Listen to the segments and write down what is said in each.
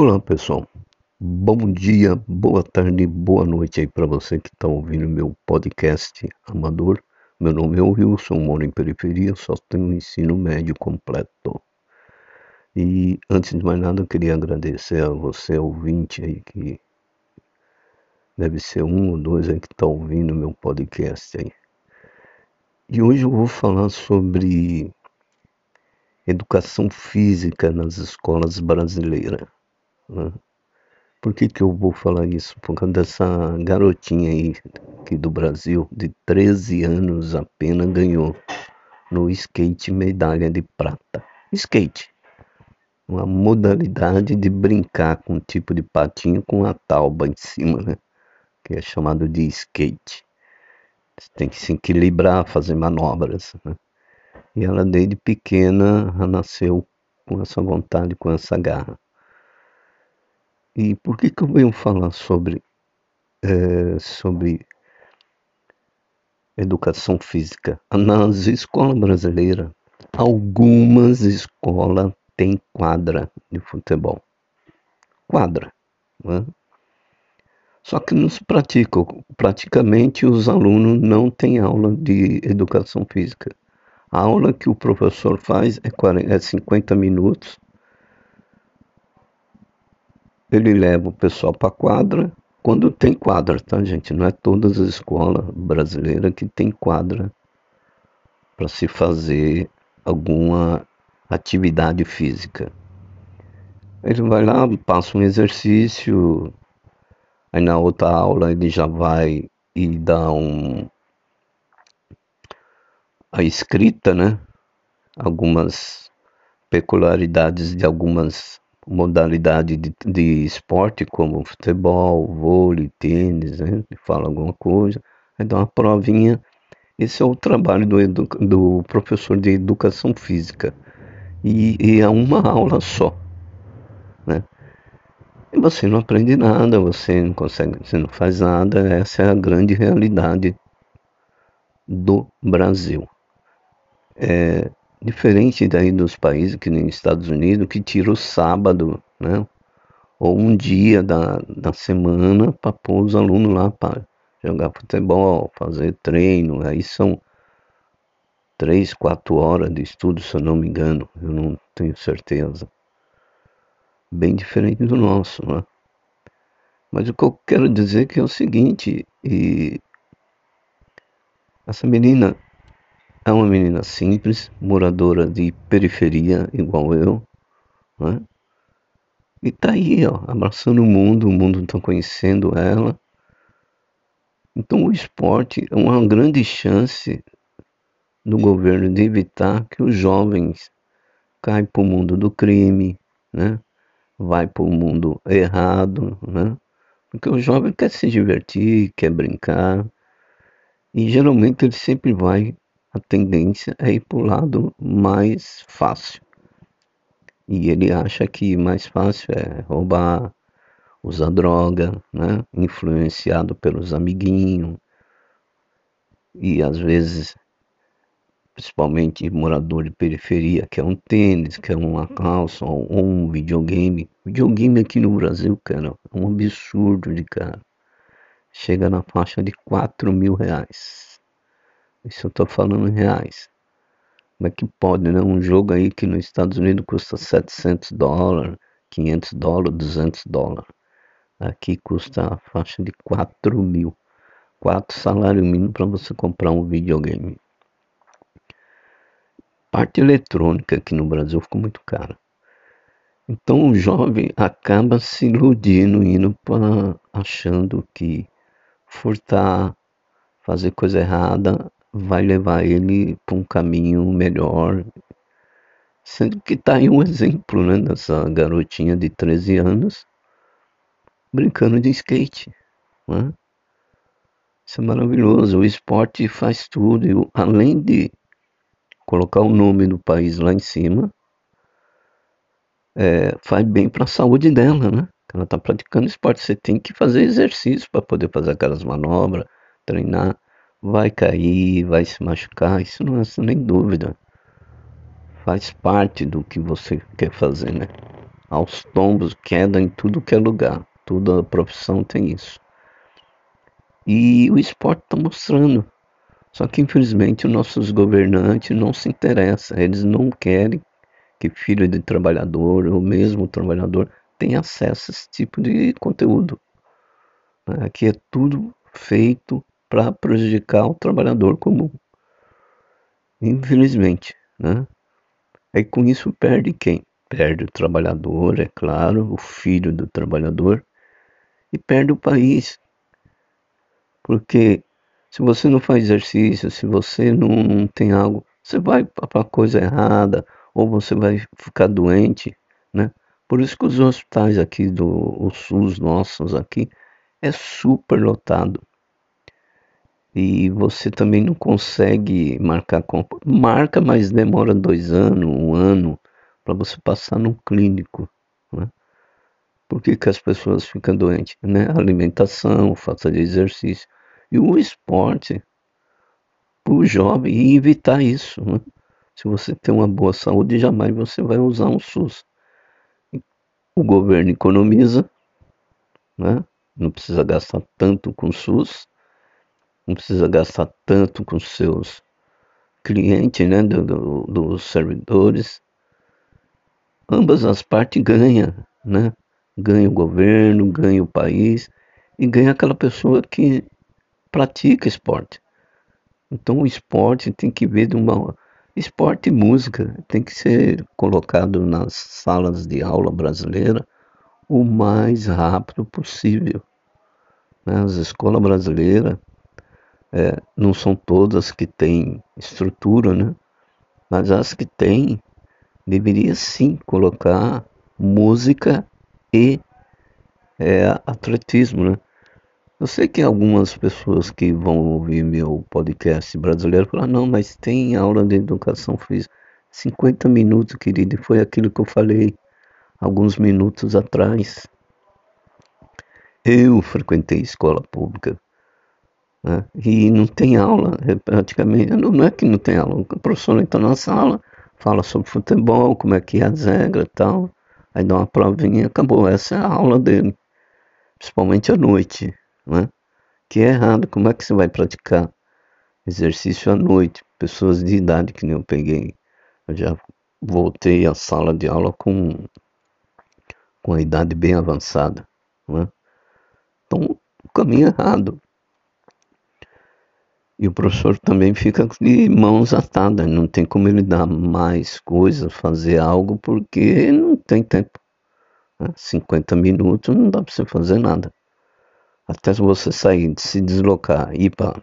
Olá pessoal, bom dia, boa tarde, boa noite aí para você que está ouvindo meu podcast amador. Meu nome é Wilson, moro em periferia, só tenho ensino médio completo. E antes de mais nada, eu queria agradecer a você, ouvinte aí, que deve ser um ou dois aí que está ouvindo meu podcast aí. E hoje eu vou falar sobre educação física nas escolas brasileiras. Né? Por que, que eu vou falar isso? Por causa dessa garotinha aí aqui do Brasil, de 13 anos apenas, ganhou no skate medalha de prata. Skate, uma modalidade de brincar com um tipo de patinho com a tauba em cima, né? Que é chamado de skate. Você tem que se equilibrar, fazer manobras. Né? E ela desde pequena nasceu com essa vontade, com essa garra. E por que, que eu venho falar sobre, é, sobre educação física? Nas escolas brasileiras, algumas escolas têm quadra de futebol. Quadra. Né? Só que não se pratica. Praticamente os alunos não têm aula de educação física. A aula que o professor faz é, 40, é 50 minutos. Ele leva o pessoal para a quadra. Quando tem quadra, tá, gente? Não é todas as escolas brasileiras que tem quadra para se fazer alguma atividade física. Ele vai lá, passa um exercício, aí na outra aula ele já vai e dá um, a escrita, né? Algumas peculiaridades de algumas modalidades de, de esporte, como futebol, vôlei, tênis, né? Fala alguma coisa, aí dá uma provinha. Esse é o trabalho do, do professor de educação física. E, e é uma aula só, né? E você não aprende nada, você não consegue, você não faz nada, essa é a grande realidade do Brasil. É diferente daí dos países que nem Estados Unidos, que tira o sábado, né? Ou um dia da, da semana para pôr os alunos lá para jogar futebol, fazer treino. Aí são três, quatro horas de estudo, se eu não me engano. Eu não tenho certeza. Bem diferente do nosso, né? Mas o que eu quero dizer que é o seguinte, e essa menina é uma menina simples, moradora de periferia, igual eu, né? E tá aí, ó, abraçando o mundo, o mundo tá conhecendo ela. Então o esporte é uma grande chance do governo de evitar que os jovens caem para o mundo do crime, né? Vai para o mundo errado, né? Porque o jovem quer se divertir, quer brincar. E geralmente ele sempre vai a tendência é ir para o lado mais fácil. E ele acha que mais fácil é roubar, usar droga, né? influenciado pelos amiguinhos. E às vezes, principalmente morador de periferia, quer um tênis, quer uma calça ou um videogame. Videogame aqui no Brasil, cara, é um absurdo de cara. Chega na faixa de 4 mil reais. Isso eu tô falando em reais. Como é que pode, né? Um jogo aí que nos Estados Unidos custa 700 dólares, 500 dólares, 200 dólares. Aqui custa a faixa de 4 mil. 4 salários mínimos para você comprar um videogame. Parte eletrônica aqui no Brasil ficou muito cara. Então o jovem acaba se iludindo, indo para achando que furtar, fazer coisa errada vai levar ele para um caminho melhor. Sendo que está aí um exemplo né, dessa garotinha de 13 anos brincando de skate. Né? Isso é maravilhoso. O esporte faz tudo. E, além de colocar o nome do país lá em cima, é, faz bem para a saúde dela, né? Ela está praticando esporte. Você tem que fazer exercício para poder fazer aquelas manobras, treinar vai cair, vai se machucar, isso não é nem dúvida. Faz parte do que você quer fazer, né? aos tombos, queda em tudo que é lugar. Toda profissão tem isso. E o esporte está mostrando. Só que infelizmente os nossos governantes não se interessam, eles não querem que filho de trabalhador ou mesmo trabalhador tenha acesso a esse tipo de conteúdo. Aqui é tudo feito para prejudicar o trabalhador comum. Infelizmente, né? Aí com isso perde quem? Perde o trabalhador, é claro, o filho do trabalhador, e perde o país. Porque se você não faz exercício, se você não, não tem algo, você vai para coisa errada, ou você vai ficar doente, né? Por isso que os hospitais aqui do SUS nossos aqui é super lotado. E você também não consegue marcar compra. Marca, mas demora dois anos, um ano, para você passar num clínico. Né? Por que, que as pessoas ficam doentes? Né? Alimentação, falta de exercício. E o esporte, para o jovem, e evitar isso. Né? Se você tem uma boa saúde, jamais você vai usar um SUS. O governo economiza, né? não precisa gastar tanto com o SUS, não precisa gastar tanto com seus clientes, né? Do, do, dos servidores. Ambas as partes ganham, né? Ganha o governo, ganha o país e ganha aquela pessoa que pratica esporte. Então o esporte tem que ver de uma Esporte e música tem que ser colocado nas salas de aula brasileira o mais rápido possível. Né? As escolas brasileiras é, não são todas que têm estrutura, né? mas as que têm deveria sim colocar música e é, atletismo, né? Eu sei que algumas pessoas que vão ouvir meu podcast brasileiro falam, não, mas tem aula de educação física. 50 minutos, querido, e foi aquilo que eu falei alguns minutos atrás. Eu frequentei escola pública né? e não tem aula, é praticamente, não é que não tem aula, o professor entra na sala, fala sobre futebol, como é que é as regras e tal, aí dá uma provinha e acabou, essa é a aula dele, principalmente à noite né? que é errado. Como é que você vai praticar exercício à noite? Pessoas de idade que nem eu peguei. Eu já voltei à sala de aula com, com a idade bem avançada. Né? Então, o caminho é errado. E o professor também fica de mãos atadas, não tem como ele dar mais coisas, fazer algo, porque não tem tempo. Né? 50 minutos não dá para você fazer nada. Até você sair, se deslocar, ir para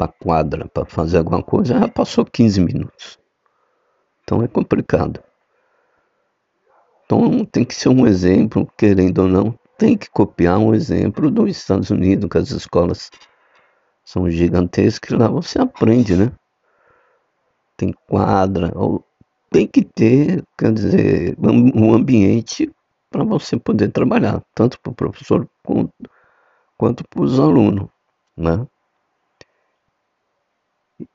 a quadra para fazer alguma coisa, já passou 15 minutos. Então é complicado. Então tem que ser um exemplo, querendo ou não, tem que copiar um exemplo dos Estados Unidos, que as escolas são gigantescas, lá você aprende, né? Tem quadra, tem que ter, quer dizer, um ambiente para você poder trabalhar, tanto para o professor quanto, quanto para os alunos, né?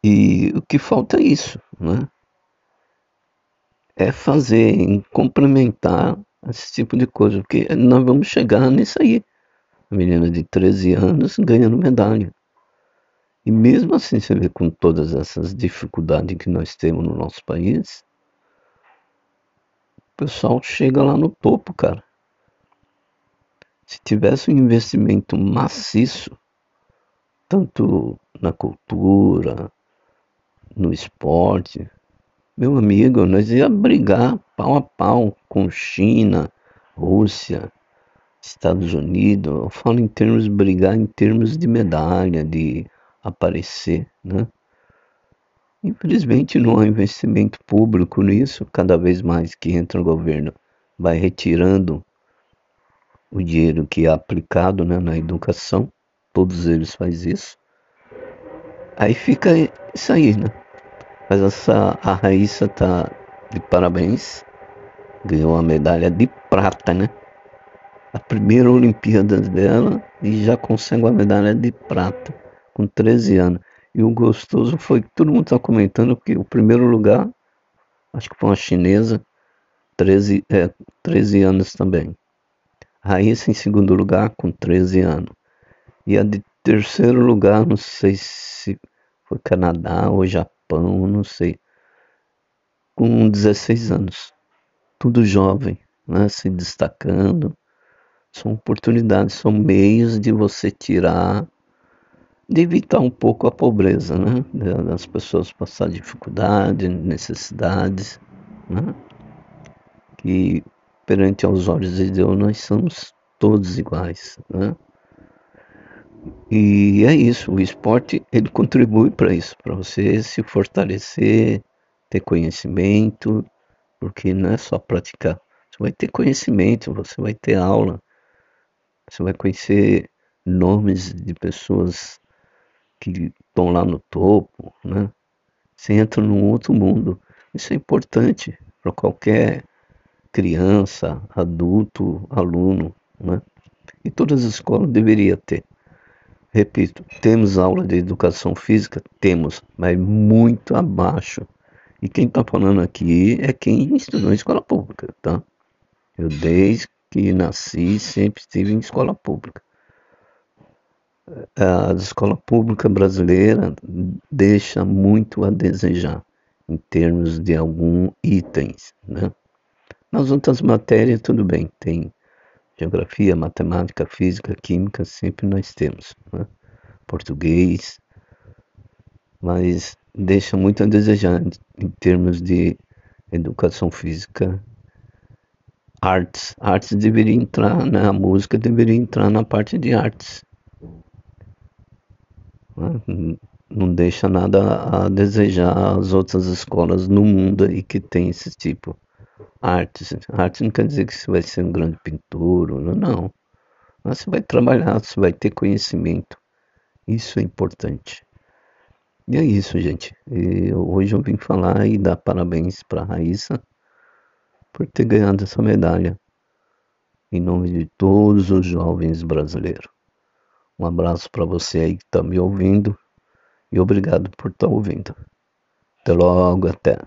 E o que falta é isso, né? É fazer, complementar esse tipo de coisa, porque nós vamos chegar nisso aí. A menina de 13 anos ganhando medalha. E mesmo assim, você vê com todas essas dificuldades que nós temos no nosso país, o pessoal chega lá no topo, cara. Se tivesse um investimento maciço, tanto na cultura, no esporte, meu amigo, nós ia brigar pau a pau com China, Rússia, Estados Unidos. Eu falo em termos brigar em termos de medalha, de aparecer, né? Infelizmente não há investimento público nisso, cada vez mais que entra o governo vai retirando o dinheiro que é aplicado né, na educação, todos eles fazem isso. Aí fica isso aí, né? Mas essa, a Raíssa tá de parabéns, ganhou a medalha de prata, né? A primeira Olimpíada dela e já consegue a medalha de prata com 13 anos. E o gostoso foi que todo mundo está comentando que o primeiro lugar, acho que foi uma chinesa, 13, é, 13 anos também. Raíssa em segundo lugar com 13 anos. E a de terceiro lugar, não sei se foi Canadá ou Japão, não sei. Com 16 anos. Tudo jovem, né? se destacando. São oportunidades, são meios de você tirar, de evitar um pouco a pobreza, né? Das pessoas passar dificuldade, necessidades, né? Que perante aos olhos de Deus nós somos todos iguais, né? E é isso, o esporte ele contribui para isso, para você se fortalecer, ter conhecimento, porque não é só praticar. Você vai ter conhecimento, você vai ter aula, você vai conhecer nomes de pessoas que estão lá no topo, né? Você entra num outro mundo. Isso é importante para qualquer criança, adulto, aluno, né? E todas as escolas deveriam ter. Repito, temos aula de educação física? Temos, mas muito abaixo. E quem está falando aqui é quem estudou em escola pública, tá? Eu desde que nasci sempre estive em escola pública. A escola pública brasileira deixa muito a desejar em termos de alguns itens, né? Nas outras matérias, tudo bem, tem geografia, matemática, física, química, sempre nós temos. Né? Português, mas deixa muito a desejar em termos de educação física. Artes, artes deveria entrar, né? a música deveria entrar na parte de artes. Não deixa nada a desejar as outras escolas no mundo aí que tem esse tipo arte. Arte não quer dizer que você vai ser um grande pintor, não. Mas você vai trabalhar, você vai ter conhecimento. Isso é importante. E é isso, gente. Hoje eu vim falar e dar parabéns para a Raíssa por ter ganhado essa medalha. Em nome de todos os jovens brasileiros. Um abraço para você aí que está me ouvindo e obrigado por estar tá ouvindo. Até logo, até.